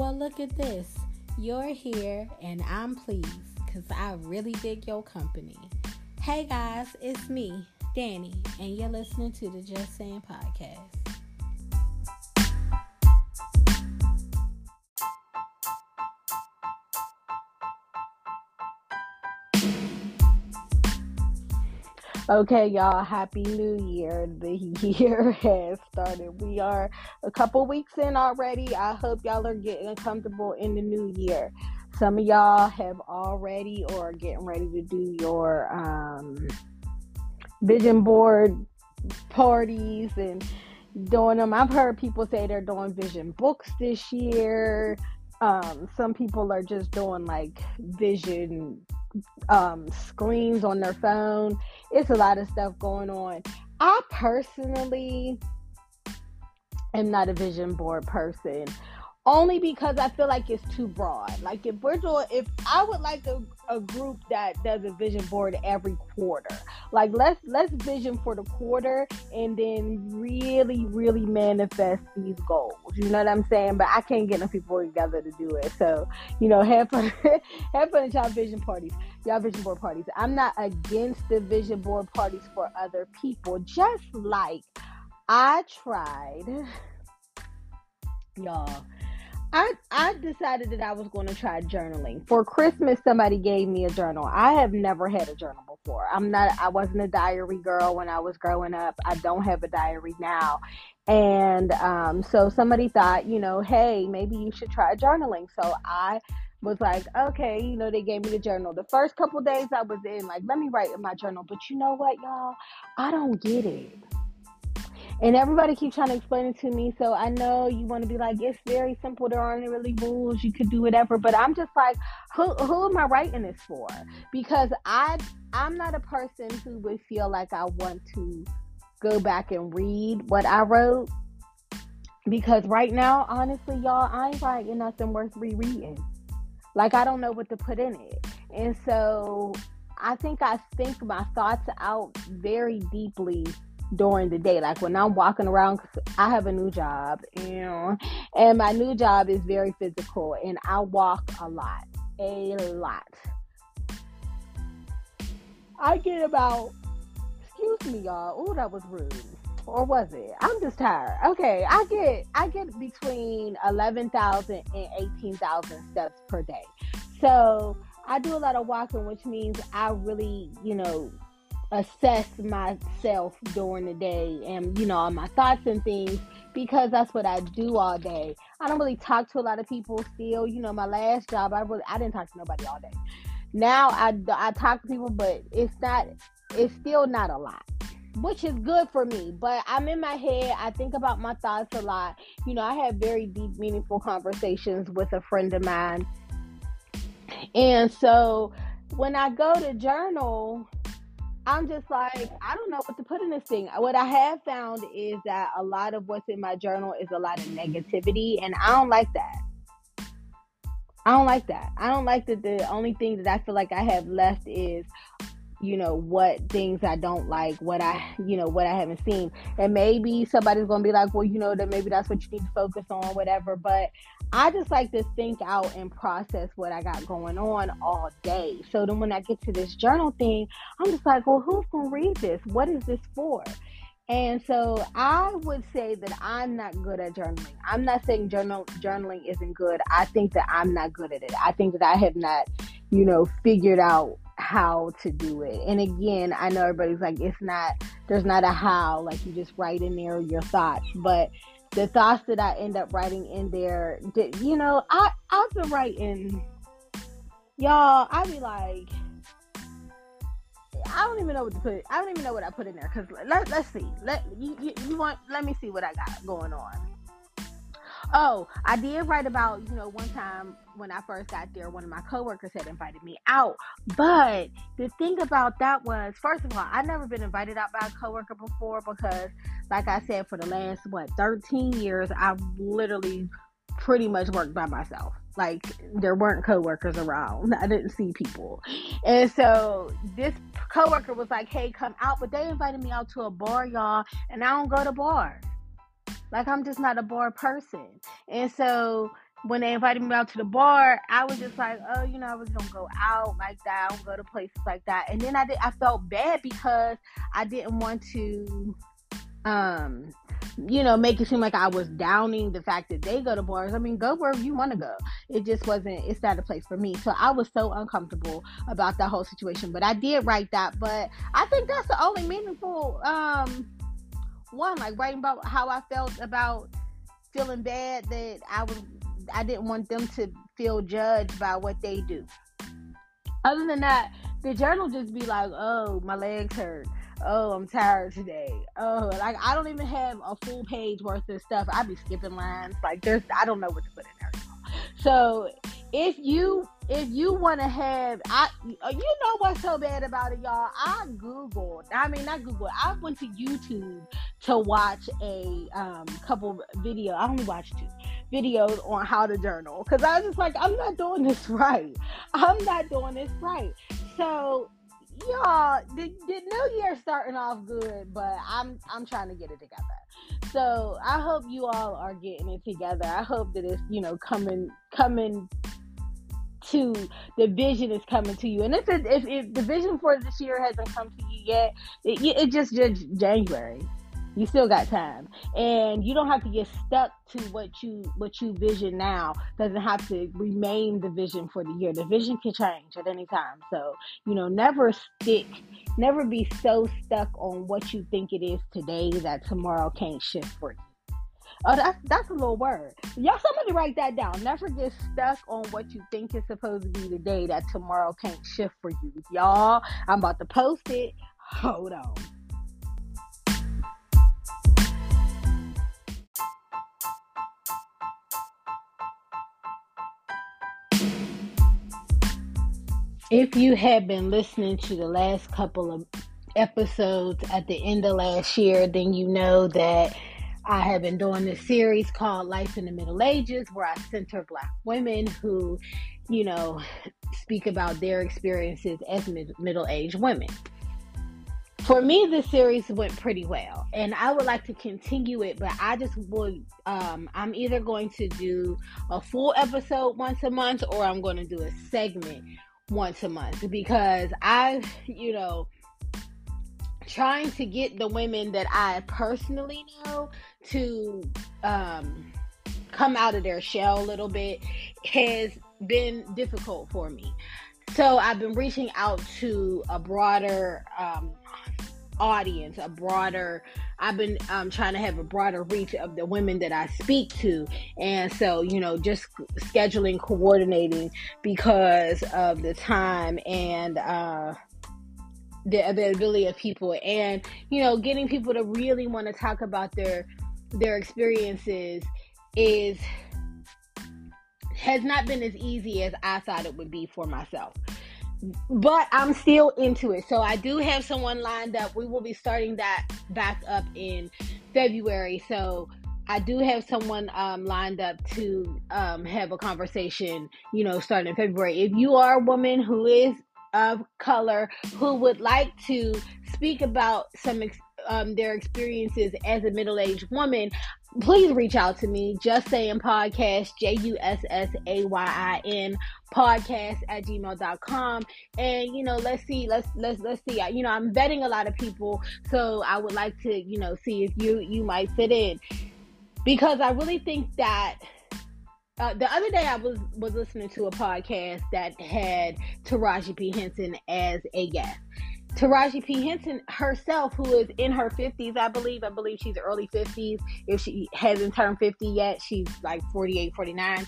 Well, look at this. You're here and I'm pleased because I really dig your company. Hey guys, it's me, Danny, and you're listening to the Just Saying Podcast. Okay, y'all, happy new year. The year has started. We are a couple weeks in already. I hope y'all are getting comfortable in the new year. Some of y'all have already or getting ready to do your um, vision board parties and doing them. I've heard people say they're doing vision books this year. Um, some people are just doing like vision um, screens on their phone. It's a lot of stuff going on. I personally am not a vision board person only because I feel like it's too broad. Like if we're doing, if I would like a, a group that does a vision board every quarter, like let's let's vision for the quarter and then really really manifest these goals. You know what I'm saying? But I can't get enough people together to do it. So you know, have fun, have fun at y'all vision parties, y'all vision board parties. I'm not against the vision board parties for other people, just like I tried, y'all I I decided that I was going to try journaling. For Christmas somebody gave me a journal. I have never had a journal before. I'm not I wasn't a diary girl when I was growing up. I don't have a diary now. And um, so somebody thought, you know, hey, maybe you should try journaling. So I was like, okay, you know, they gave me the journal. The first couple days I was in, like, let me write in my journal. But you know what, y'all? I don't get it. And everybody keeps trying to explain it to me. So I know you want to be like, it's very simple. There aren't really rules. You could do whatever. But I'm just like, who who am I writing this for? Because I I'm not a person who would feel like I want to go back and read what I wrote. Because right now, honestly, y'all, I ain't writing nothing worth rereading. Like I don't know what to put in it. And so I think I think my thoughts out very deeply during the day. Like when I'm walking around, I have a new job, you and my new job is very physical, and I walk a lot, a lot. I get about, excuse me, y'all. Oh, that was rude. Or was it? I'm just tired. Okay, I get I get between eleven thousand and eighteen thousand steps per day. So I do a lot of walking, which means I really, you know, assess myself during the day and you know my thoughts and things because that's what I do all day. I don't really talk to a lot of people still. You know, my last job I really I didn't talk to nobody all day. Now I I talk to people, but it's not it's still not a lot. Which is good for me, but I'm in my head. I think about my thoughts a lot. You know, I have very deep, meaningful conversations with a friend of mine. And so when I go to journal, I'm just like, I don't know what to put in this thing. What I have found is that a lot of what's in my journal is a lot of negativity, and I don't like that. I don't like that. I don't like that the only thing that I feel like I have left is you know what things I don't like, what I you know what I haven't seen, and maybe somebody's gonna be like, well, you know that maybe that's what you need to focus on, whatever. But I just like to think out and process what I got going on all day. So then when I get to this journal thing, I'm just like, well, who's gonna read this? What is this for? And so I would say that I'm not good at journaling. I'm not saying journal journaling isn't good. I think that I'm not good at it. I think that I have not, you know, figured out how to do it. And again, I know everybody's like, it's not, there's not a how, like you just write in there your thoughts. But the thoughts that I end up writing in there, you know, I, I've been writing, y'all, I be like, I don't even know what to put. I don't even know what I put in there because let, let's see. Let you, you, you want? Let me see what I got going on. Oh, I did write about, you know, one time when I first got there, one of my coworkers had invited me out. But the thing about that was, first of all, I've never been invited out by a coworker before because, like I said, for the last what 13 years, I've literally pretty much worked by myself. Like there weren't coworkers around. I didn't see people. And so this coworker was like, "Hey, come out." But they invited me out to a bar, y'all, and I don't go to bars. Like I'm just not a bar person. And so when they invited me out to the bar, I was just like, oh, you know, I was gonna go out like that. I don't go to places like that. And then I did. I felt bad because I didn't want to, um, you know, make it seem like I was downing the fact that they go to bars. I mean, go wherever you want to go. It just wasn't. It's not a place for me. So I was so uncomfortable about that whole situation. But I did write that. But I think that's the only meaningful um one, like writing about how I felt about feeling bad that I was I didn't want them to feel judged by what they do. Other than that, the journal just be like, oh, my legs hurt. Oh, I'm tired today. Oh, like I don't even have a full page worth of stuff. I'd be skipping lines. Like there's, I don't know what to put in there. So if you if you want to have, I you know what's so bad about it, y'all. I googled. I mean, not Google. I went to YouTube to watch a um, couple video. I only watched two videos on how to journal because I was just like, I'm not doing this right. I'm not doing this right. So, y'all, the, the new year starting off good, but I'm I'm trying to get it together. So I hope you all are getting it together. I hope that it's you know coming coming to the vision is coming to you. And if it, if, if the vision for this year hasn't come to you yet, it, it just just January you still got time and you don't have to get stuck to what you what you vision now doesn't have to remain the vision for the year the vision can change at any time so you know never stick never be so stuck on what you think it is today that tomorrow can't shift for you Oh, that's that's a little word. Y'all, somebody write that down. Never get stuck on what you think is supposed to be today that tomorrow can't shift for you. Y'all, I'm about to post it. Hold on. If you have been listening to the last couple of episodes at the end of last year, then you know that I have been doing this series called Life in the Middle Ages, where I center Black women who, you know, speak about their experiences as mid- middle aged women. For me, this series went pretty well, and I would like to continue it, but I just would, um, I'm either going to do a full episode once a month or I'm going to do a segment once a month because I, you know, trying to get the women that I personally know to um, come out of their shell a little bit has been difficult for me. So I've been reaching out to a broader um, audience, a broader. I've been um, trying to have a broader reach of the women that I speak to, and so you know, just scheduling, coordinating because of the time and uh, the availability of people, and you know, getting people to really want to talk about their their experiences is has not been as easy as I thought it would be for myself but I'm still into it. So I do have someone lined up. We will be starting that back up in February. So I do have someone um, lined up to um, have a conversation, you know, starting in February. If you are a woman who is of color who would like to speak about some ex- um, their experiences as a middle aged woman, please reach out to me. Just saying podcast, J U S S A Y I N podcast at gmail.com. And you know, let's see, let's let's let's see. You know, I'm vetting a lot of people, so I would like to, you know, see if you you might fit in. Because I really think that uh, the other day I was was listening to a podcast that had Taraji P Henson as a guest, Taraji P. Henson herself, who is in her 50s, I believe. I believe she's early 50s. If she hasn't turned 50 yet, she's like 48, 49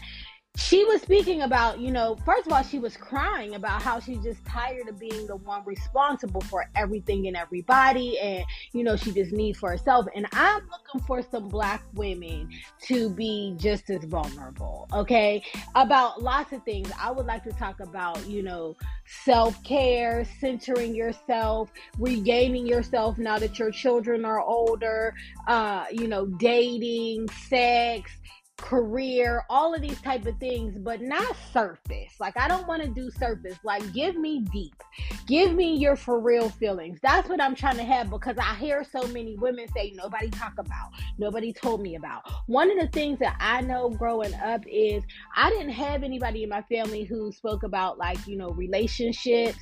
she was speaking about, you know, first of all, she was crying about how she's just tired of being the one responsible for everything and everybody. And, you know, she just needs for herself. And I'm looking for some black women to be just as vulnerable, okay? About lots of things. I would like to talk about, you know, self care, centering yourself, regaining yourself now that your children are older, uh, you know, dating, sex career, all of these type of things, but not surface. Like I don't want to do surface. Like give me deep. Give me your for real feelings. That's what I'm trying to have because I hear so many women say nobody talk about, nobody told me about. One of the things that I know growing up is I didn't have anybody in my family who spoke about like, you know, relationships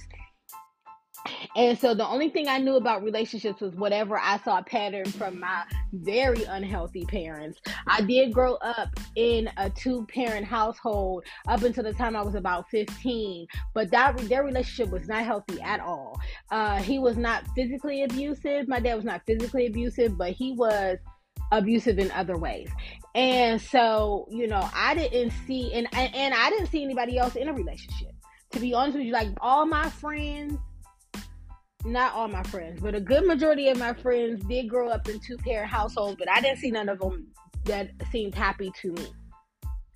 and so the only thing I knew about relationships was whatever I saw pattern from my very unhealthy parents. I did grow up in a two parent household up until the time I was about 15, but that their relationship was not healthy at all. Uh, he was not physically abusive. My dad was not physically abusive, but he was abusive in other ways. And so, you know, I didn't see and and I didn't see anybody else in a relationship. To be honest with you, like all my friends not all my friends, but a good majority of my friends did grow up in two parent households, but I didn't see none of them that seemed happy to me.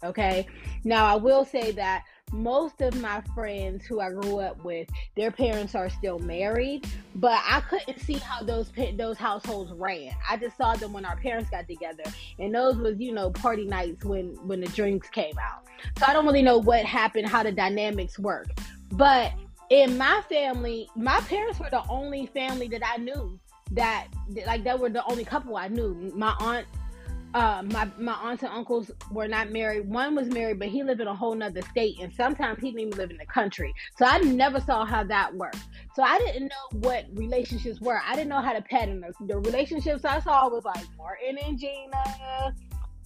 Okay. Now, I will say that most of my friends who I grew up with, their parents are still married, but I couldn't see how those those households ran. I just saw them when our parents got together, and those was you know party nights when when the drinks came out. So I don't really know what happened, how the dynamics work, but in my family, my parents were the only family that I knew that like they were the only couple I knew. My aunt, uh, my my aunts and uncles were not married. One was married, but he lived in a whole nother state, and sometimes he didn't even live in the country. So I never saw how that worked. So I didn't know what relationships were. I didn't know how to pattern. The relationships I saw was like Martin and Gina,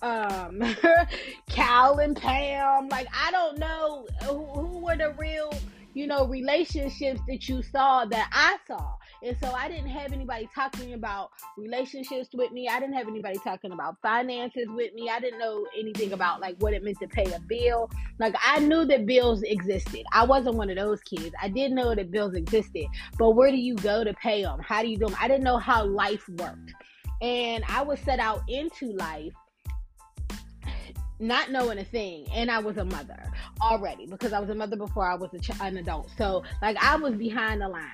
um, Cal and Pam. Like I don't know who, who were the real you know, relationships that you saw that I saw. And so I didn't have anybody talking about relationships with me. I didn't have anybody talking about finances with me. I didn't know anything about like what it meant to pay a bill. Like I knew that bills existed. I wasn't one of those kids. I didn't know that bills existed. But where do you go to pay them? How do you do them? I didn't know how life worked. And I was set out into life not knowing a thing and i was a mother already because i was a mother before i was ch- an adult. So like i was behind the line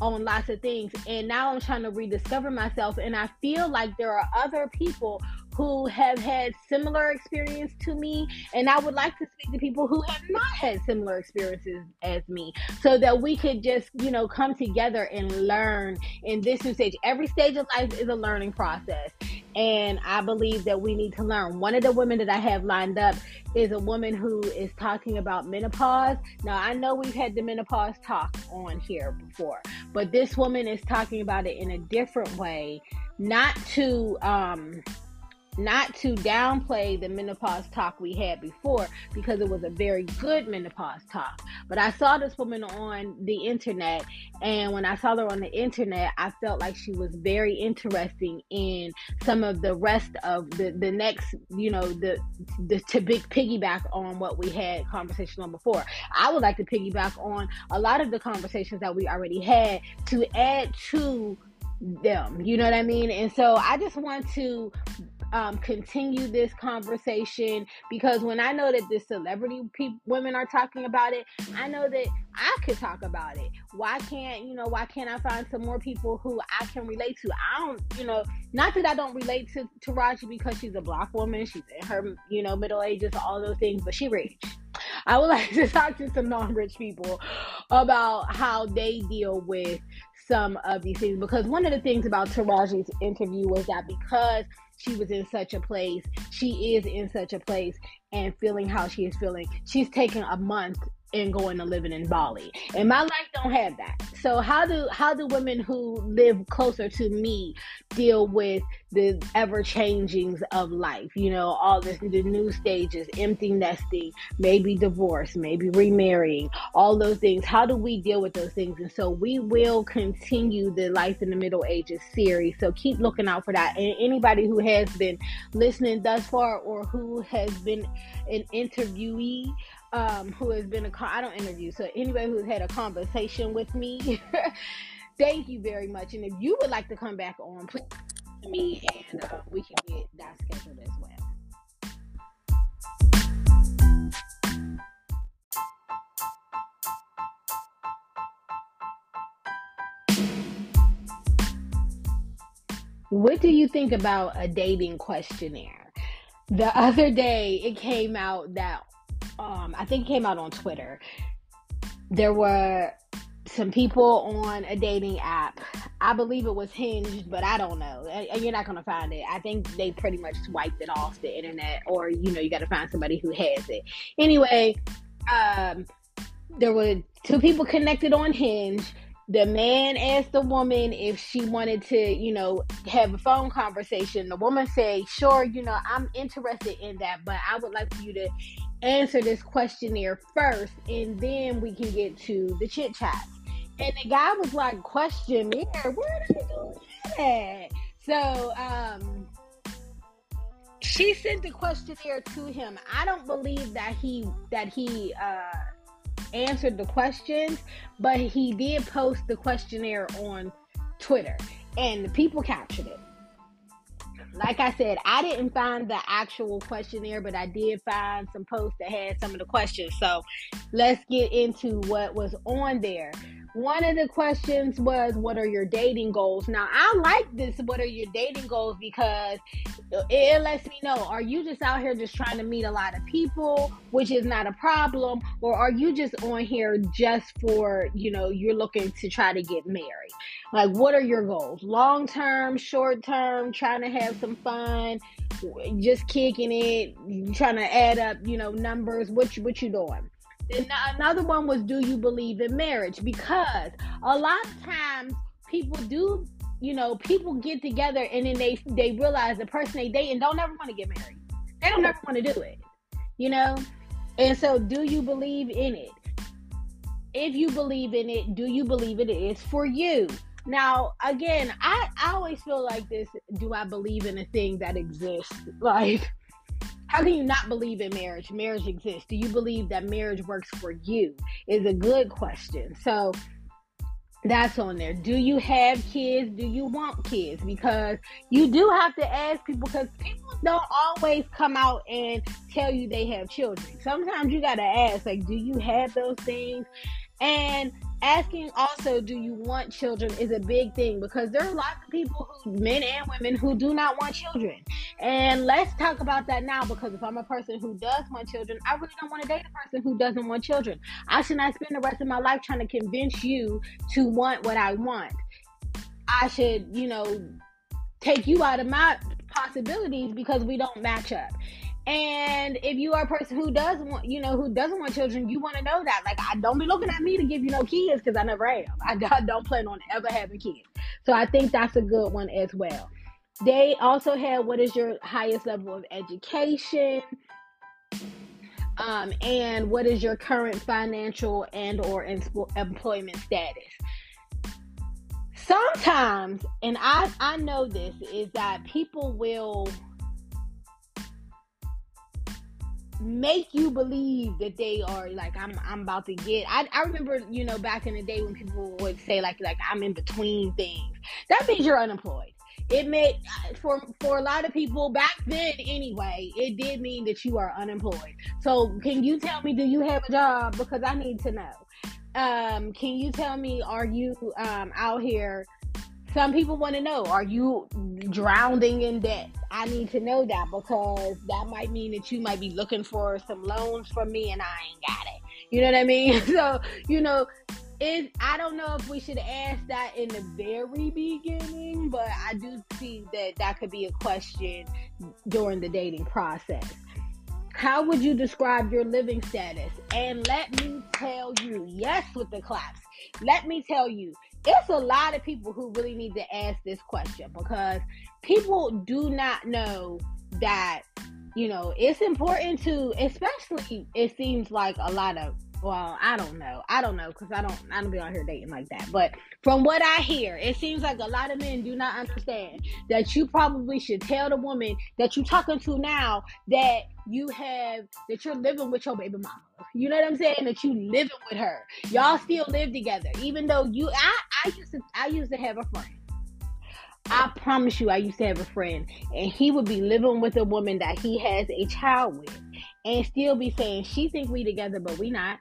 on lots of things and now i'm trying to rediscover myself and i feel like there are other people who have had similar experience to me and i would like to speak to people who have not had similar experiences as me so that we could just you know come together and learn in this new stage every stage of life is a learning process and I believe that we need to learn. One of the women that I have lined up is a woman who is talking about menopause. Now, I know we've had the menopause talk on here before, but this woman is talking about it in a different way, not to um not to downplay the menopause talk we had before because it was a very good menopause talk. But I saw this woman on the internet, and when I saw her on the internet, I felt like she was very interesting in some of the rest of the the next, you know, the the to big piggyback on what we had conversation on before. I would like to piggyback on a lot of the conversations that we already had to add to them. You know what I mean? And so I just want to um, continue this conversation because when I know that the celebrity pe- women are talking about it, I know that I could talk about it. Why can't you know? Why can't I find some more people who I can relate to? I don't, you know, not that I don't relate to Taraji because she's a black woman. She's in her, you know, middle ages, all those things, but she rich. I would like to talk to some non-rich people about how they deal with some of these things because one of the things about Taraji's interview was that because she was in such a place, she is in such a place and feeling how she is feeling. She's taken a month and going to living in Bali. And my life don't have that. So how do how do women who live closer to me deal with the ever changings of life? You know, all this the new stages, empty nesting, maybe divorce, maybe remarrying, all those things. How do we deal with those things? And so we will continue the Life in the Middle Ages series. So keep looking out for that. And anybody who has been listening thus far or who has been an interviewee um, who has been a I don't interview, so anybody who's had a conversation with me, thank you very much. And if you would like to come back on, please me, and uh, we can get that scheduled as well. What do you think about a dating questionnaire? the other day it came out that um, I think it came out on Twitter. There were some people on a dating app. I believe it was Hinge, but I don't know. And you're not gonna find it. I think they pretty much swiped it off the internet, or you know, you got to find somebody who has it. Anyway, um, there were two people connected on Hinge the man asked the woman if she wanted to, you know, have a phone conversation. The woman said, Sure, you know, I'm interested in that, but I would like for you to answer this questionnaire first, and then we can get to the chit chat. And the guy was like, Questionnaire? Where did I do that? So, um, she sent the questionnaire to him. I don't believe that he that he uh answered the questions, but he did post the questionnaire on Twitter and the people captured it. Like I said, I didn't find the actual questionnaire, but I did find some posts that had some of the questions. So let's get into what was on there. One of the questions was, What are your dating goals? Now, I like this, What are your dating goals? because it lets me know are you just out here just trying to meet a lot of people, which is not a problem, or are you just on here just for, you know, you're looking to try to get married? Like, what are your goals? Long term, short term, trying to have some fun, just kicking it, trying to add up, you know, numbers. What you, what you doing? Another one was, do you believe in marriage? Because a lot of times people do, you know, people get together and then they they realize the person they date and don't ever want to get married. They don't ever want to do it, you know. And so, do you believe in it? If you believe in it, do you believe it is for you? Now, again, I, I always feel like this do I believe in a thing that exists? Like, how can you not believe in marriage? Marriage exists. Do you believe that marriage works for you? Is a good question. So that's on there. Do you have kids? Do you want kids? Because you do have to ask people because people don't always come out and tell you they have children. Sometimes you got to ask, like, do you have those things? And asking also, do you want children is a big thing because there are lots of people, who, men and women, who do not want children. And let's talk about that now because if I'm a person who does want children, I really don't want to date a person who doesn't want children. I should not spend the rest of my life trying to convince you to want what I want. I should, you know, take you out of my possibilities because we don't match up. And if you are a person who does want, you know, who doesn't want children, you want to know that. Like, I don't be looking at me to give you no kids because I never am. I, don't plan on ever having kids. So I think that's a good one as well. They also had what is your highest level of education, um, and what is your current financial and or employment status. Sometimes, and I I know this is that people will make you believe that they are like I'm I'm about to get I, I remember you know back in the day when people would say like like I'm in between things. That means you're unemployed. It meant for for a lot of people back then anyway it did mean that you are unemployed. So can you tell me do you have a job? Because I need to know. Um can you tell me are you um out here? Some people want to know are you drowning in debt i need to know that because that might mean that you might be looking for some loans from me and i ain't got it you know what i mean so you know it, I don't know if we should ask that in the very beginning, but I do see that that could be a question during the dating process. How would you describe your living status? And let me tell you, yes, with the claps, let me tell you, it's a lot of people who really need to ask this question because people do not know that you know it's important to especially it seems like a lot of well, I don't know. I don't know because I don't. I don't be out here dating like that. But from what I hear, it seems like a lot of men do not understand that you probably should tell the woman that you're talking to now that you have that you're living with your baby mama. You know what I'm saying? That you living with her. Y'all still live together, even though you. I I used to I used to have a friend. I promise you, I used to have a friend, and he would be living with a woman that he has a child with, and still be saying she think we together, but we not.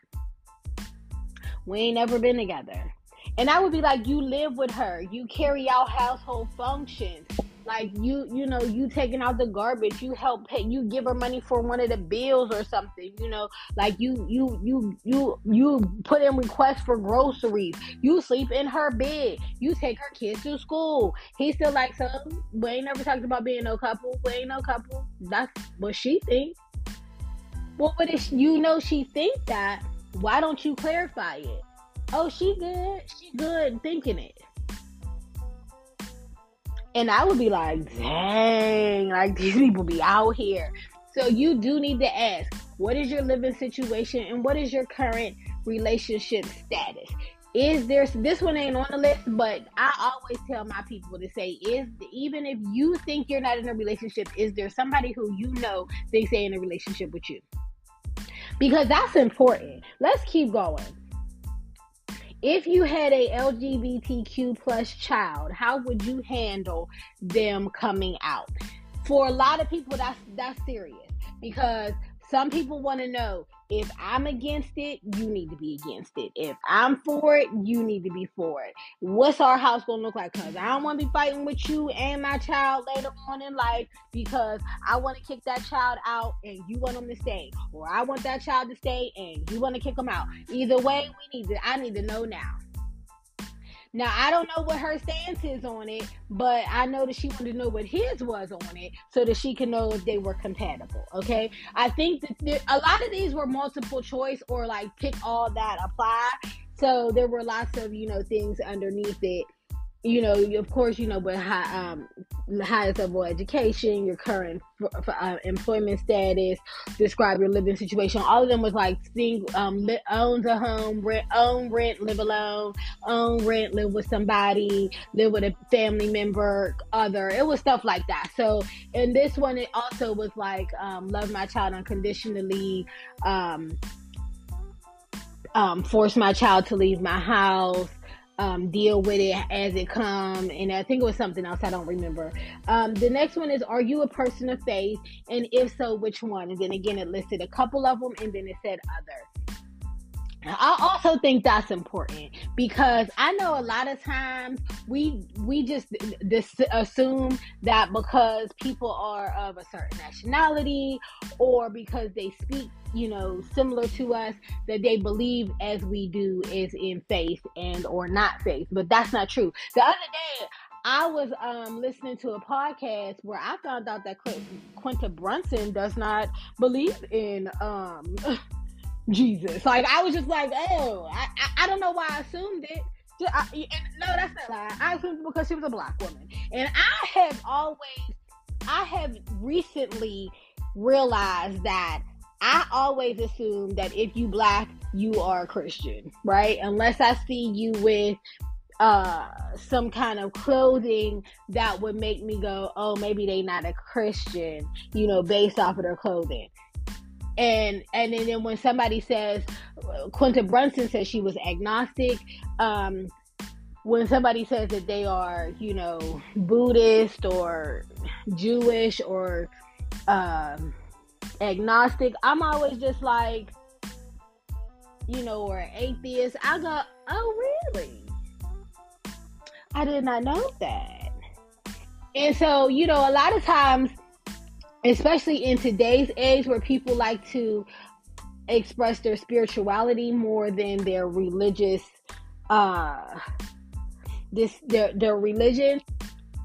We ain't never been together. And I would be like, you live with her, you carry out household functions. Like you you know you taking out the garbage you help pay you give her money for one of the bills or something you know? Like you you you you you put in requests for groceries. You sleep in her bed. You take her kids to school. He still likes her we ain't never talked about being no couple. We ain't no couple. That's what she thinks well but if you know she think that why don't you clarify it? Oh she good. She good thinking it and I would be like, dang, like these people be out here. So you do need to ask, what is your living situation and what is your current relationship status? Is there this one ain't on the list, but I always tell my people to say, is even if you think you're not in a relationship, is there somebody who you know they say in a relationship with you? Because that's important. Let's keep going if you had a lgbtq plus child how would you handle them coming out? For a lot of people that's that's serious because some people want to know if I'm against it, you need to be against it. If I'm for it, you need to be for it. What's our house gonna look like? Cause I don't want to be fighting with you and my child later on in life because I want to kick that child out and you want them to stay, or I want that child to stay and you want to kick them out. Either way, we need to. I need to know now. Now I don't know what her stance is on it, but I know that she wanted to know what his was on it so that she can know if they were compatible. Okay, I think that there, a lot of these were multiple choice or like pick all that apply. So there were lots of you know things underneath it you know, of course, you know, but high, um, highest level education, your current uh, employment status, describe your living situation. All of them was like, sing, um, li- owns a home, rent, own rent, live alone, own rent, live with somebody, live with a family member, other. It was stuff like that. So, in this one, it also was like, um, love my child unconditionally, um, um, force my child to leave my house um, deal with it as it come and i think it was something else i don't remember. Um, the next one is are you a person of faith? And if so which one? And then again it listed a couple of them and then it said other I also think that's important because I know a lot of times we we just dis- assume that because people are of a certain nationality or because they speak you know similar to us that they believe as we do is in faith and or not faith but that's not true. The other day I was um, listening to a podcast where I found out that Quinta Brunson does not believe in um, Jesus. Like I was just like, oh, I, I, I don't know why I assumed it. I, no, that's not lie. I assumed because she was a black woman, and I have always, I have recently realized that I always assume that if you black, you are a Christian, right? Unless I see you with uh some kind of clothing that would make me go, oh, maybe they not a Christian, you know, based off of their clothing. And and then, when somebody says Quinta Brunson says she was agnostic, um, when somebody says that they are, you know, Buddhist or Jewish or um agnostic. I'm always just like, you know, or atheist. I go, oh, really? I did not know that. And so, you know, a lot of times, especially in today's age where people like to express their spirituality more than their religious uh this their their religion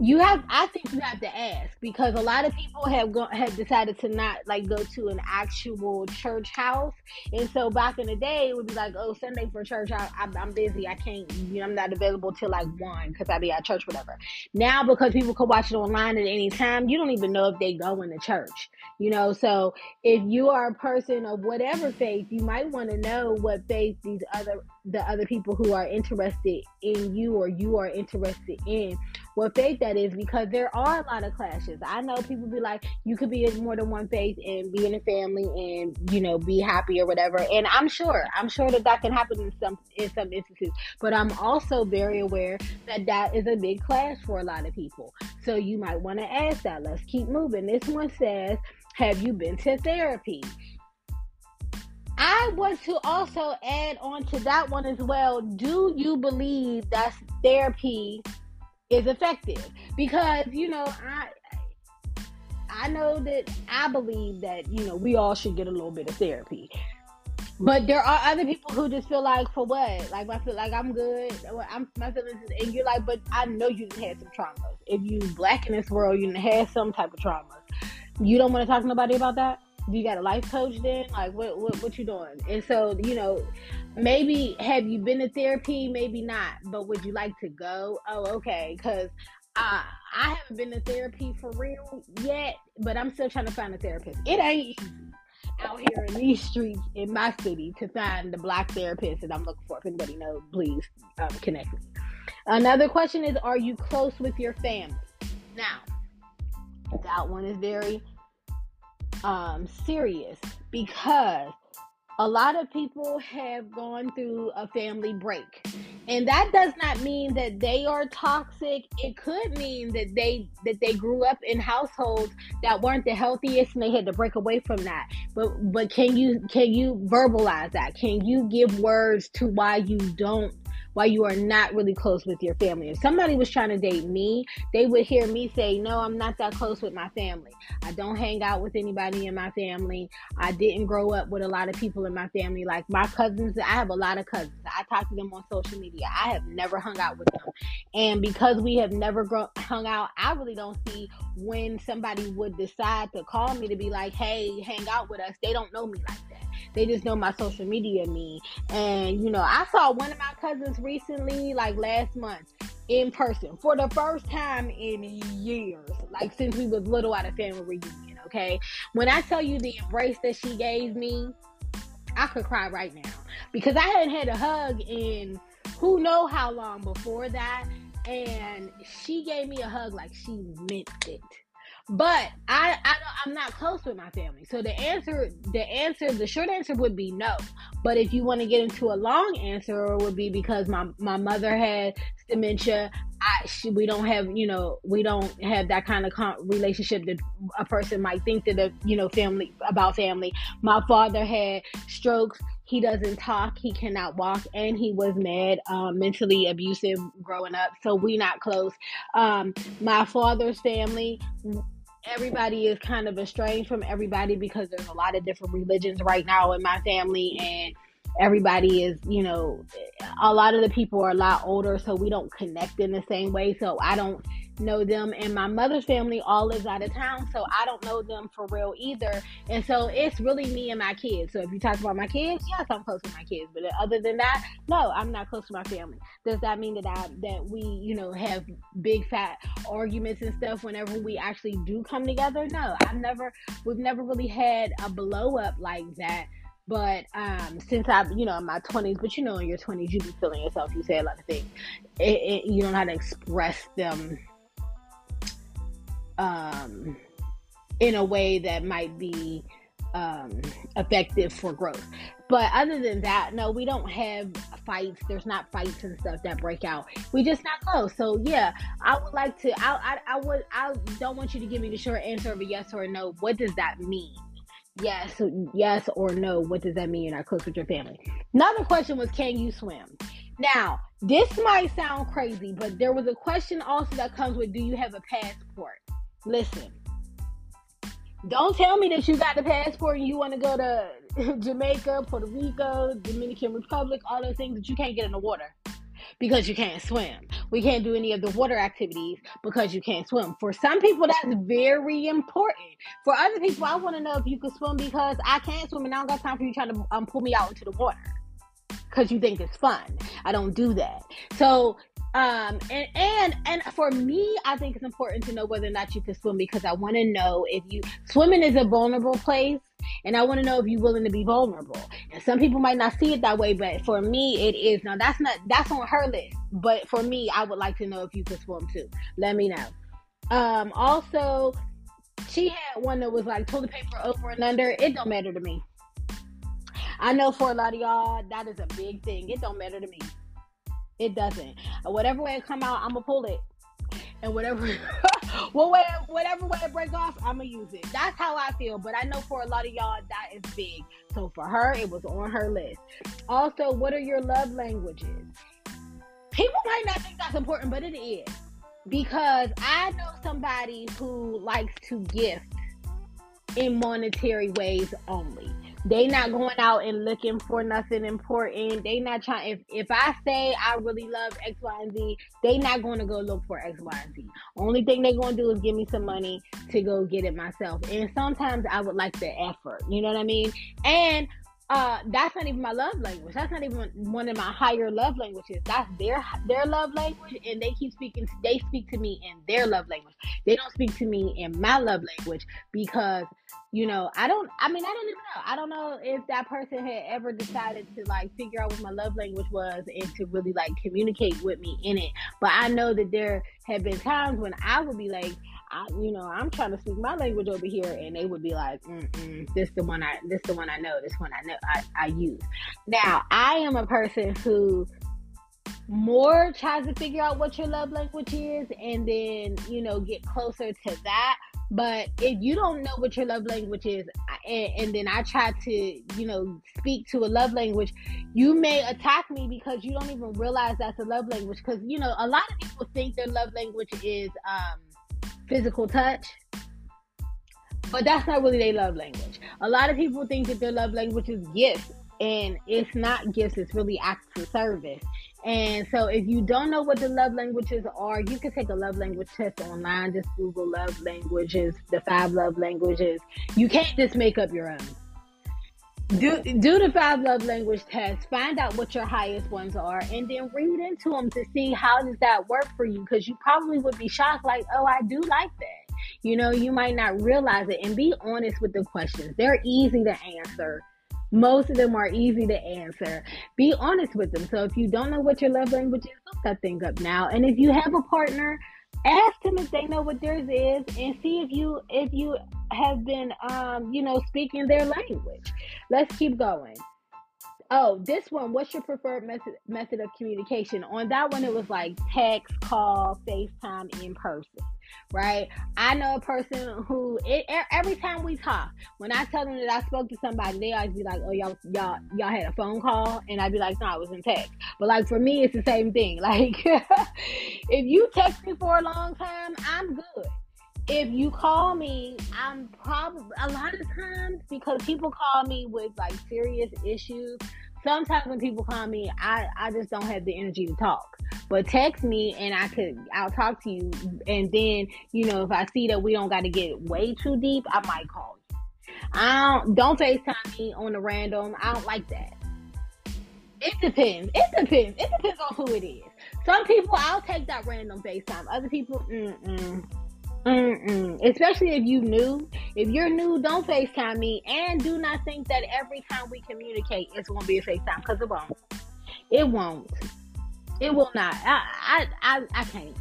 you have i think you have to ask because a lot of people have go, have decided to not like go to an actual church house. And so back in the day it would be like oh sunday for church I, am busy. I can't you know i'm not available till like one because i be at church whatever. Now because people can watch it online at any time you don't even know if they go into church you know? So if you are a person of whatever faith you might want to know what faith these other the other people who are interested in you or you are interested in what faith that is because there are a lot of clashes. I know people be like, you could be in more than one faith and be in a family and you know be happy or whatever. And I'm sure, I'm sure that that can happen in some in some instances. But I'm also very aware that that is a big clash for a lot of people. So you might want to ask that. Let's keep moving. This one says, "Have you been to therapy?" I want to also add on to that one as well. Do you believe that therapy is effective because you know I I know that I believe that you know we all should get a little bit of therapy. But there are other people who just feel like, for what? Like, I feel like I'm good. I'm my feelings, and you're like, but I know you didn't have some traumas. If you black in this world, you have some type of traumas. You don't want to talk to nobody about that. Do you got a life coach then? Like, what what what you doing? And so, you know, maybe have you been to therapy? Maybe not. But would you like to go? Oh, okay. Because uh, I haven't been to therapy for real yet, but I'm still trying to find a therapist. It ain't out here in these streets in my city to find the black therapist that I'm looking for. If anybody knows, please um, connect me. Another question is Are you close with your family? Now, that one is very um, serious because a lot of people have gone through a family break. And that does not mean that they are toxic. It could mean that they that they grew up in households that weren't the healthiest and they had to break away from that. But but can you can you verbalize that? Can you give words to why you don't why you are not really close with your family. If somebody was trying to date me, they would hear me say, No, I'm not that close with my family. I don't hang out with anybody in my family. I didn't grow up with a lot of people in my family. Like my cousins, I have a lot of cousins. I talk to them on social media. I have never hung out with them. And because we have never grown, hung out, I really don't see when somebody would decide to call me to be like, Hey, hang out with us. They don't know me like that. They just know my social media me. And, you know, I saw one of my cousins recently, like last month, in person for the first time in years, like since we was little at a family reunion, okay? When I tell you the embrace that she gave me, I could cry right now. Because I hadn't had a hug in who know how long before that. And she gave me a hug like she meant it. But I, I I'm not close with my family. So the answer, the answer, the short answer would be no. But if you want to get into a long answer, it would be because my my mother had dementia. I she, we don't have you know we don't have that kind of con- relationship that a person might think that a you know family about family. My father had strokes. He doesn't talk. He cannot walk, and he was mad, um, mentally abusive growing up. So we not close. Um, my father's family everybody is kind of estranged from everybody because there's a lot of different religions right now in my family and everybody is you know a lot of the people are a lot older so we don't connect in the same way. So i don't know them and my mother's family all lives out of town so i don't know them for real either and so it's really me and my kids so if you talk about my kids yes i'm close to my kids but other than that no i'm not close to my family does that mean that i that we you know have big fat arguments and stuff whenever we actually do come together no i've never we've never really had a blow up like that but um, since I've, you know, in my 20s, but you know, in your 20s, you be feeling yourself. You say a lot of things. It, it, you don't know how to express them um, in a way that might be um, effective for growth. But other than that, no, we don't have fights. There's not fights and stuff that break out. We just not close. So yeah, I would like to. I I, I would. I don't want you to give me the short answer of a yes or a no. What does that mean? Yes, yes or no. What does that mean? You're not close with your family. Another question was, can you swim? Now, this might sound crazy, but there was a question also that comes with, do you have a passport? Listen, don't tell me that you got the passport and you want to go to Jamaica, Puerto Rico, Dominican Republic, all those things that you can't get in the water because you can't swim. We can't do any of the water activities because you can't swim. For some people, that's very important. For other people, I want to know if you can swim because I can't swim and I don't got time for you trying to um, pull me out into the water because you think it's fun. I don't do that. So um, and and and for me, I think it's important to know whether or not you can swim because I want to know if you swimming is a vulnerable place, and I want to know if you're willing to be vulnerable. And some people might not see it that way, but for me, it is. Now that's not that's on her list, but for me, I would like to know if you can swim too. Let me know. Um, also, she had one that was like toilet paper over and under. It don't matter to me. I know for a lot of y'all that is a big thing. It don't matter to me. It doesn't. Whatever way it come out, I'm gonna pull it, and whatever, what way, whatever way it break off, I'm gonna use it. That's how I feel. But I know for a lot of y'all that is big. So for her, it was on her list. Also, what are your love languages? People might not think that's important, but it is. because I know somebody who likes to gift in monetary ways only. They not going out and looking for nothing important. They not trying. If if I say I really love X, Y, and Z, they not going to go look for X, Y, and Z. Only thing they going to do is give me some money to go get it myself. And sometimes I would like the effort. You know what I mean? And uh that's not even my love language. That's not even one of my higher love languages. That's their their love language and they keep speaking they speak to me in their love language. They don't speak to me in my love language because you know i don't i mean i don't even know. I don't know if that person had ever decided to like figure out what my love language was and to really like communicate with me in it. But i know that there have been times when i would be like I, you know, I'm trying to speak my language over here, and they would be like, "This the one I, this the one I know, this one I know, I, I use." Now, I am a person who more tries to figure out what your love language is, and then you know get closer to that. But if you don't know what your love language is, and, and, then I try to, you know, speak to a love language, you may attack me because you don't even realize that's a love language. Because you know, a lot of people think their love language is um, physical touch. But that's not really their love language. A lot of people think that their love language is gifts, and it's not gifts, it's really acts of service. And so, if you don't know what the love languages are, you can take a love language test online. Just Google love languages, the five love languages. You can't just make up your own do do the five love language test find out what your highest ones are and then read into them to see how does that work for you because you probably would be shocked like oh i do like that. You know you might not realize it and be honest with the questions. They're easy to answer. Most of them are easy to answer. Be honest with them. So if you don't know what your love language is look that thing up now. And if you have a partner ask them if they know what theirs is and see if you if you have been um you know speaking their language let's keep going oh this one what's your preferred method method of communication on that one it was like text call facetime in person right? I know a person who it, every time we talk, when I tell them that I spoke to somebody, they always be like, "Oh, y'all, y'all, y'all had a phone call," and I'd be like, "No, I was in text." But like for me, it's the same thing. Like if you text me for a long time, I'm good. If you call me, I'm probably a lot of times because people call me with like serious issues sometimes when people call me, I, I just don't have the energy to talk. But text me and I could I'll talk to you and then, you know, if I see that we don't gotta get way too deep, I might call you. I don't don't FaceTime me on the random. I don't like that. It depends. It depends. It depends on who it is. Some people I'll take that random FaceTime. Other people, mm-mm. Mm-mm. Especially if you new. If you're new, don't FaceTime me. And do not think that every time we communicate, it's going to be a FaceTime because it won't. It won't. It will not. I, I, I, I can't.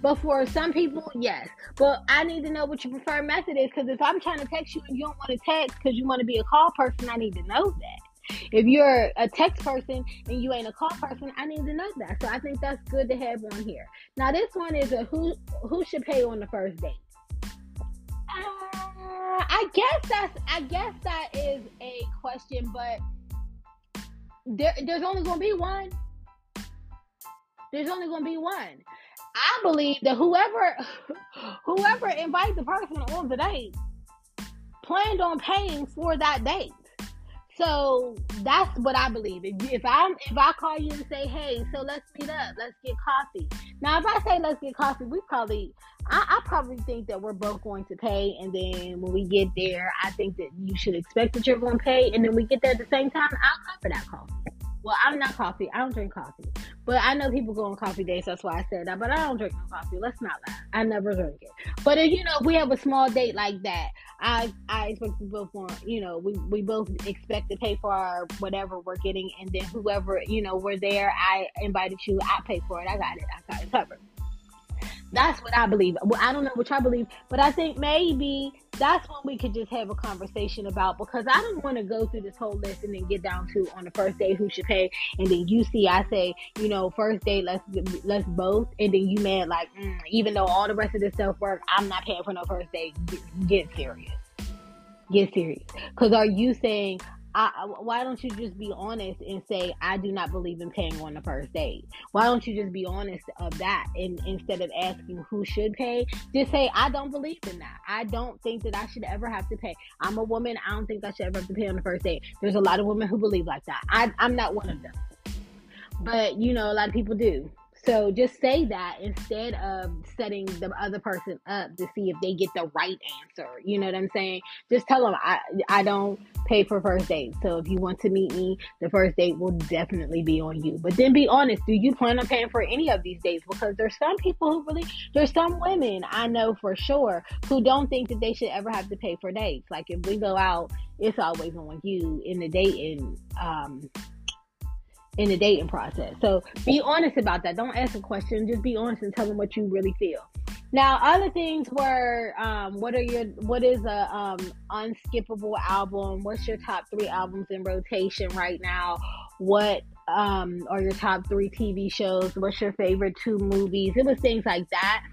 But for some people, yes. But I need to know what your preferred method is because if I'm trying to text you and you don't want to text because you want to be a call person, I need to know that. If you're a text person and you ain't a call person, I need to know that. So I think that's good to have on here. Now this one is a who who should pay on the first date. Uh, I guess that's I guess that is a question, but there, there's only gonna be one. There's only gonna be one. I believe that whoever whoever invites the person on the date planned on paying for that date. So that's what I believe. If, I if I call you and say, "Hey, so let's meet up, let's get coffee." Now, if I say let's get coffee, we probably I, I, probably think that we're both going to pay, and then when we get there, I think that you should expect that you're going to pay, and then we get there at the same time. I'll for that coffee. Well, I'm not coffee. I don't drink coffee. But I know people go on coffee dates. That's why I said that. But I don't drink no coffee. Let's not lie. I never drink it. But if you know, if we have a small date like that, I I expect we both want. You know, we we both expect to pay for our whatever we're getting, and then whoever you know we're there. I invited you. I pay for it. I got it. I got it covered. That's what I believe. Well, I don't know what I believe, but I think maybe that's when we could just have a conversation about because I don't want to go through this whole list and then get down to on the first day who should pay, and then you see I say you know first day let's let's both, and then you mad like mm, even though all the rest of this stuff work, I'm not paying for no first day. Get, get serious. Get serious. Because are you saying I, why don't you just be honest and say I do not believe in paying on the first date? Why don't you just be honest of that and instead of asking who should pay, just say I don't believe in that. I don't think that I should ever have to pay. I'm a woman. I don't think I should ever have to pay on the first date. There's a lot of women who believe like that. I, I'm not one of them, but you know a lot of people do. So just say that instead of setting the other person up to see if they get the right answer. You know what I'm saying? Just tell them I I don't pay for first dates. So if you want to meet me, the first date will definitely be on you. But then be honest, do you plan on paying for any of these dates? Because there's some people who really there's some women I know for sure who don't think that they should ever have to pay for dates. Like if we go out, it's always on you in the dating um in the dating process. So be honest about that. Don't ask a question. Just be honest and tell them what you really feel. Now, other things were, um, what are your, what is a um, unskippable album? What's your top three albums in rotation right now? What um, are your top three TV shows? What's your favorite two movies? It was things like that.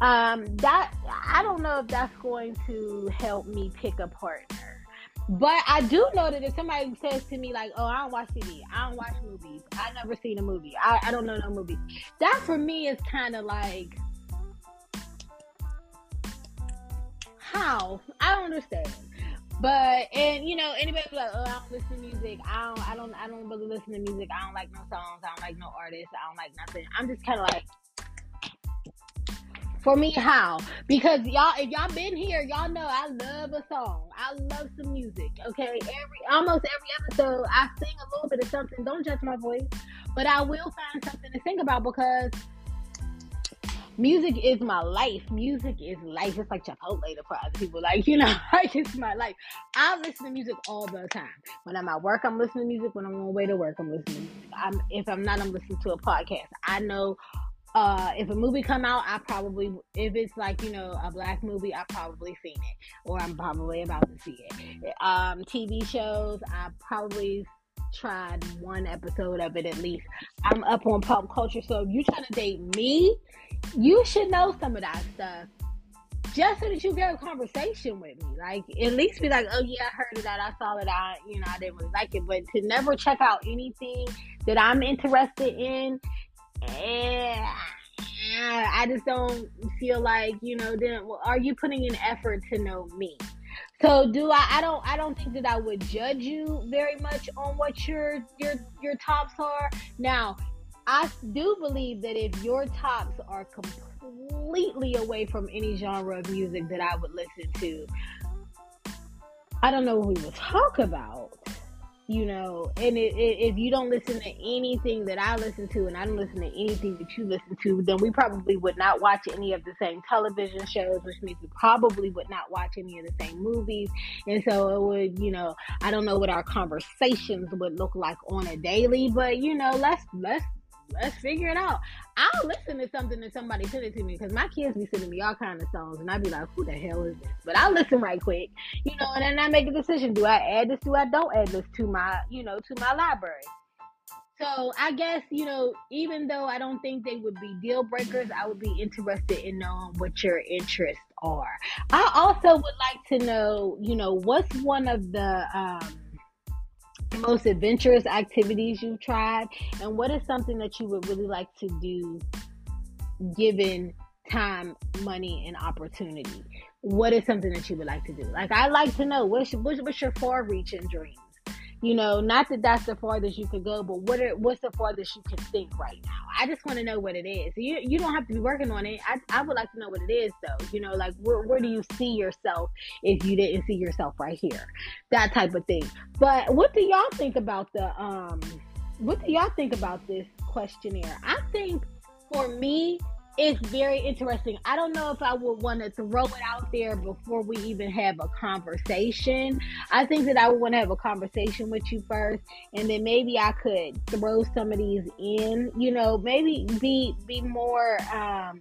Um, that I don't know if that's going to help me pick a partner but I do know that if somebody says to me like, "Oh, I don't watch TV, I don't watch movies, I never seen a movie, I, I don't know no movie," that for me is kind of like, how? I don't understand. But and you know anybody like, "Oh, I don't listen to music, I don't, I don't, I don't really listen to music, I don't like no songs, I don't like no artists, I don't like nothing." I'm just kind of like, for me, how? Because y'all, if y'all been here, y'all know I love a song. I love some music. Okay, every almost every episode, I sing a little bit of something. Don't judge my voice, but I will find something to sing about because music is my life. Music is life. It's like Chipotle for other people. Like, you know, like it's my life. I listen to music all the time. When I'm at work, I'm listening to music. When I'm on the way to work, I'm listening to music. I'm, if I'm not, I'm listening to a podcast. I know uh, if a movie come out, I probably if it's like you know a black movie, I probably seen it or I'm probably about to see it. Um, TV shows, I probably tried one episode of it at least. I'm up on pop culture, so if you trying to date me, you should know some of that stuff. Just so that you get a conversation with me, like at least be like, "Oh yeah, I heard of that. I saw it. I, you know, I didn't really like it." But to never check out anything that I'm interested in I just don't feel like you know. Then are you putting in effort to know me? So do I? I don't. I don't think that I would judge you very much on what your your your tops are. Now, I do believe that if your tops are completely away from any genre of music that I would listen to, I don't know what we would talk about you know and it, it, if you don't listen to anything that i listen to and i don't listen to anything that you listen to then we probably would not watch any of the same television shows which means we probably would not watch any of the same movies. And so it would you know i don't know what our conversations would look like on a daily but you know let's let's let's figure it out. I'll listen to something that somebody send it to me because my kids be sending me all kind of songs, and I'd be like, "Who the hell is this?" But I'll listen right quick, you know, and then I make a decision: do I add this? Do I don't add this to my, you know, to my library? So I guess you know, even though I don't think they would be deal breakers, I would be interested in knowing what your interests are. I also would like to know, you know, what's one of the um, most adventurous activities you've tried? And what is something that you would really like to do given time money and opportunity? What is something that you would like to do? Like i like to know what's, what's, what's your far reaching dreams you know, not that that's the farthest you could go, but what are, what's the farthest you can think right now? I just want to know what it is. You you don't have to be working on it. I, I would like to know what it is though. You know, like where where do you see yourself if you didn't see yourself right here? That type of thing. But what do y'all think about the um what do y'all think about this questionnaire? I think for me, it's very interesting. I don't know if I would want to throw it out there before we even have a conversation. I think that I would want to have a conversation with you first, and then maybe I could throw some of these in. You know, maybe be be more um,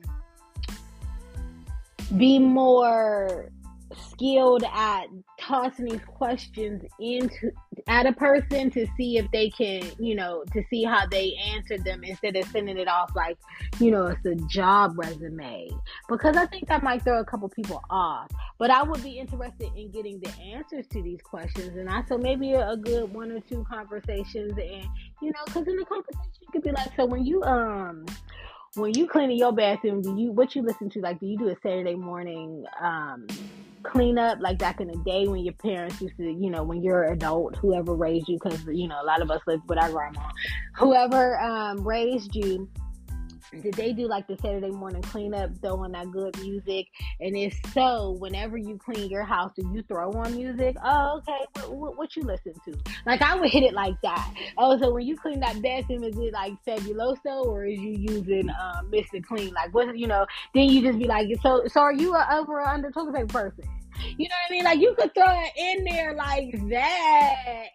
be more skilled at tossing these questions into at a person to see if they can, you know, to see how they answer them instead of sending it off like, you know, it's a job resume. Because I think that might throw a couple people off. But I would be interested in getting the answers to these questions, and I so maybe a, good one or two conversations, and you know, because in the conversation you could be like, so when you um when you clean in your bathroom, do you what you listen to? Like, do you do a Saturday morning um, cleanup like back in the day when your parents used to, you know, when you're an adult, whoever raised you, because you know a lot of us live with our grandma, whoever um, raised you they do like the Saturday morning cleanup, throwing that good music? And if so, whenever you clean your house, do you throw on music? Oh, okay. What, what, what you listen to? Like I would hit it like that. Oh, so when you clean that bathroom, is it like Fabuloso or is you using um, Mr. Clean? Like what? You know? Then you just be like, so so are you a over or under toilet paper person? You know what I mean? Like you could throw it in there like that.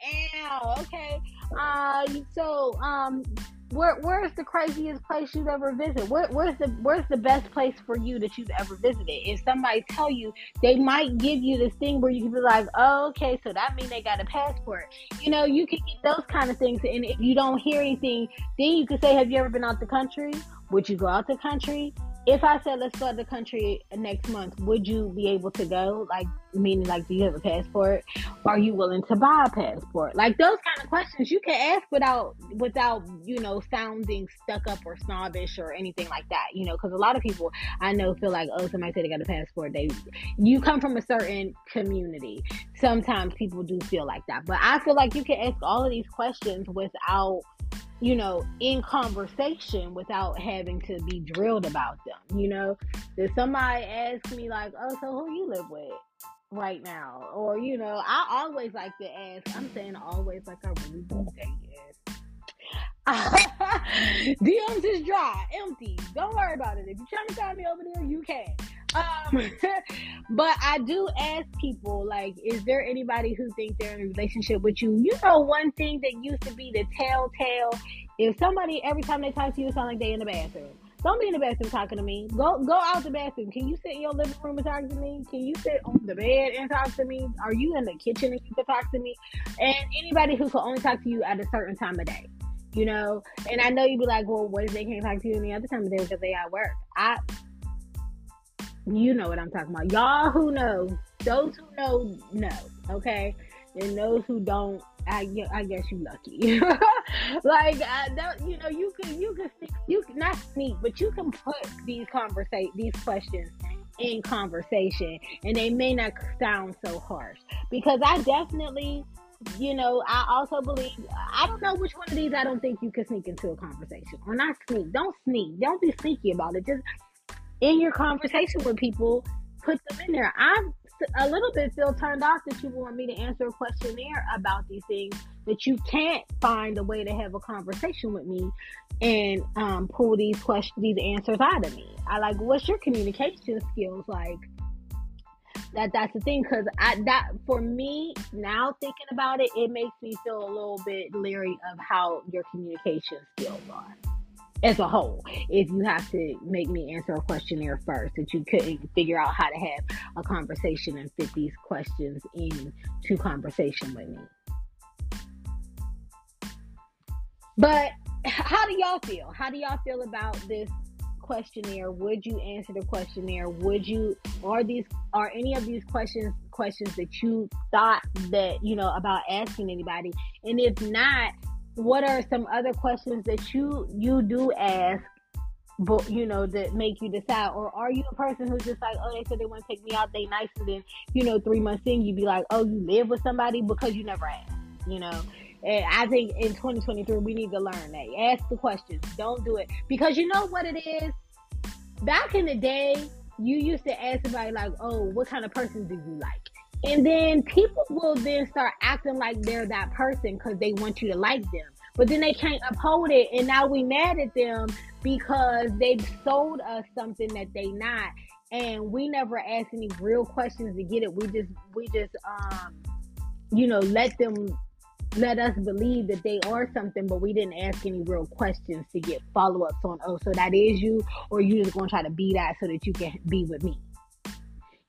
Ow. Okay. Uh. So um where where's the craziest place you've ever visited? Where, where's the where's the best place for you that you've ever visited? If somebody tell you, they might give you this thing where you can be like, oh, okay, so that means they got a passport. You know, you can get those kind of things, and if you don't hear anything, then you can say, have you ever been out the country? Would you go out the country? If I said let's go to the country next month, would you be able to go? Like, meaning, like, do you have a passport? Are you willing to buy a passport? Like those kind of questions you can ask without, without you know, sounding stuck up or snobbish or anything like that. You know, because a lot of people I know feel like, oh, somebody said they got a passport. They, you come from a certain community. Sometimes people do feel like that, but I feel like you can ask all of these questions without you know, in conversation without having to be drilled about them. You know, if somebody asks me like, "Oh, so who you live with right now?" or you know, I always like to ask. I'm saying always like I really do say yes. DMs is dry, empty. Don't worry about it. If you're trying to find me over there, you can. Um, but I do ask people, like, is there anybody who think they're in a relationship with you? You know, one thing that used to be the telltale, if somebody every time they talk to you, sound like they in the bathroom. Don't be in the bathroom talking to me. Go go out the bathroom. Can you sit in your living room and talk to me? Can you sit on the bed and talk to me? Are you in the kitchen and you can talk to me? And anybody who can only talk to you at a certain time of day you know. And I know you'd be like, well, what if they can't talk to you any other time of day because they at work? I you know what I'm talking about. Y'all who know, those who know, know. Okay, and those who don't, I, I guess you lucky. like I don't, you know, you can you can sneak, you can not sneak, but you can put these conversate these questions in conversation, and they may not sound so harsh because I definitely. You know, I also believe I don't know which one of these I don't think you can sneak into a conversation or not sneak. Don't sneak. Don't be sneaky about it. Just in your conversation with people, put them in there. I'm a little bit still turned off that you want me to answer a questionnaire about these things that you can't find a way to have a conversation with me and um, pull these questions, these answers out of me. I like, what's your communication skills like? That that's the thing, because I that for me now thinking about it, it makes me feel a little bit leery of how your communication skills are as a whole if you have to make me answer a questionnaire first that you couldn't figure out how to have a conversation and fit these questions into conversation with me. But how do y'all feel? How do y'all feel about this questionnaire? Would you answer the questionnaire? Would you are these are any of these questions questions that you thought that you know about asking anybody? And if not what are some other questions that you you do ask but you know that make you decide? Or are you a person who's just like oh they said they want to take me out they nice and then you know three months in you'd be like oh you live with somebody because you never asked you know? And i think in 2023 we need to learn that. Ask the questions. Don't do it. Because you know what it is? Back in the day you used to ask somebody like oh what kind of person do you like and then people will then start acting like they're that person because they want you to like them. But then they can't uphold it. And now we mad at them because they've sold us something that they not. And we never ask any real questions to get it. We just we just um you know let them let us believe that they are something, but we didn't ask any real questions to get follow ups on, oh, so that is you, or you just gonna try to be that so that you can be with me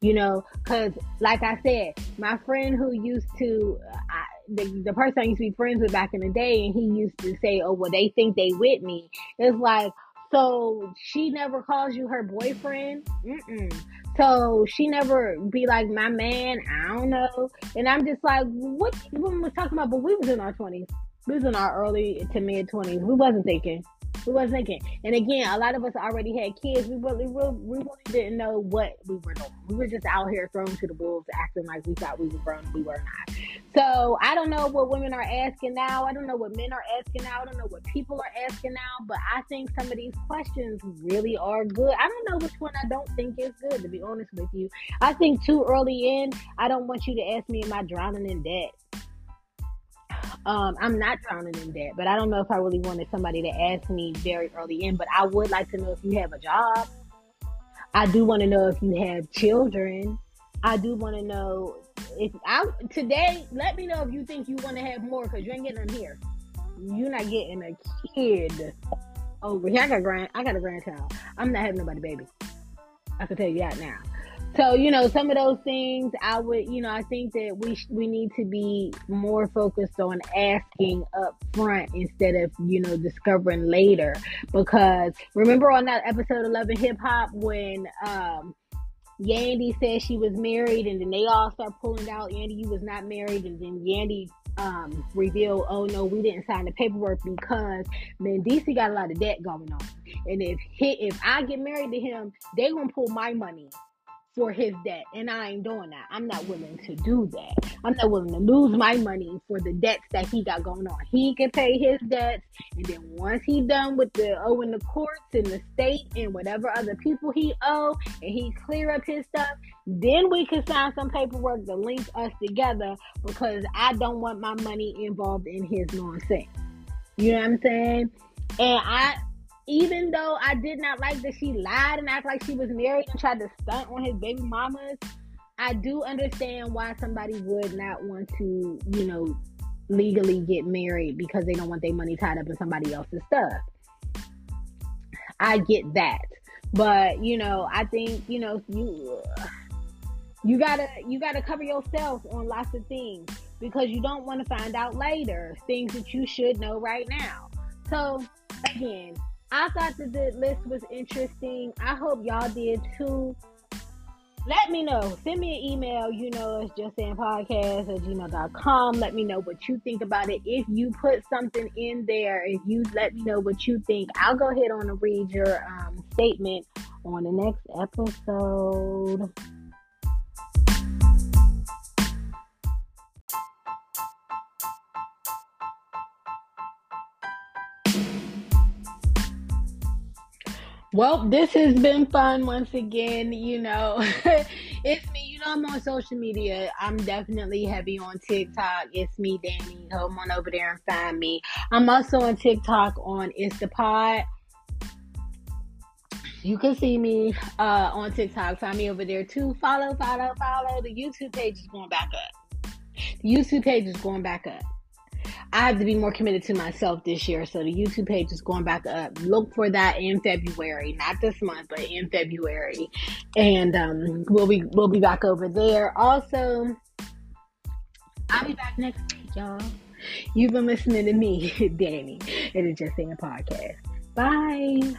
You know, because like I said, my friend who used to, I, the, the person I used to be friends with back in the day, and he used to say, "Oh, well, they think they with me." It's like, so she never calls you her boyfriend. Mm-mm. So she never be like my man. I don't know. And I'm just like, what woman was talking about? But we was in our twenties. We was in our early to mid twenties. We wasn't thinking. We wasn't thinking. And again, a lot of us already had kids. We really, we really didn't know what we were doing. We were just out here thrown to the wolves, acting like we thought we were grown. We were not. So I don't know what women are asking now. I don't know what men are asking now. I don't know what people are asking now. But I think some of these questions really are good. I don't know which one I don't think is good, to be honest with you. I think too early in, I don't want you to ask me, am I drowning in debt? Um, I'm not drowning in debt, but I don't know if I really wanted somebody to ask me very early in. But I would like to know if you have a job. I do want to know if you have children. I do want to know if I today. Let me know if you think you want to have more because you ain't getting them here. You're not getting a kid over here. I got grand. I got a grandchild. I'm not having nobody baby. I can tell you that now. So, you know, some of those things I would, you know, I think that we sh- we need to be more focused on asking up front instead of, you know, discovering later. Because remember on that episode 11 hip hop when um Yandy said she was married and then they all start pulling out Yandy you was not married and then Yandy um, revealed, oh no, we didn't sign the paperwork because Mendeecees got a lot of debt going on. And if he, if I get married to him, they gonna pull my money for his debt. And I ain't doing that. I'm not willing to do that. I'm not willing to lose my money for the debts that he got going on. He can pay his debts. And then once he done with the owing the courts and the state and whatever other people he owe and he clear up his stuff, then we can sign some paperwork to link us together because I don't want my money involved in his nonsense. You know what I'm saying? And I even though I did not like that she lied and act like she was married and tried to stunt on his baby mamas, I do understand why somebody would not want to, you know, legally get married because they don't want their money tied up in somebody else's stuff. I get that. But, you know, I think, you know, you you gotta you gotta cover yourself on lots of things because you don't want to find out later things that you should know right now. So again, I thought that the list was interesting. I hope y'all did too. Let me know. Send me an email. You know, it's just saying podcast at gmail.com. Let me know what you think about it. If you put something in there, if you let me know what you think, I'll go ahead on and read your um, statement on the next episode. Well, this has been fun once again. You know, it's me. You know, I'm on social media. I'm definitely heavy on TikTok. It's me, Danny. Come on over there and find me. I'm also on TikTok on Instapod. You can see me uh, on TikTok. Find me over there too. Follow, follow, follow. The YouTube page is going back up. The YouTube page is going back up. I have to be more committed to myself this year. So the YouTube page is going back up. Look for that in February, not this month, but in February, and um, we'll be we'll be back over there. Also, I'll be back next week, y'all. You've been listening to me, Danny, and it's just saying podcast. Bye.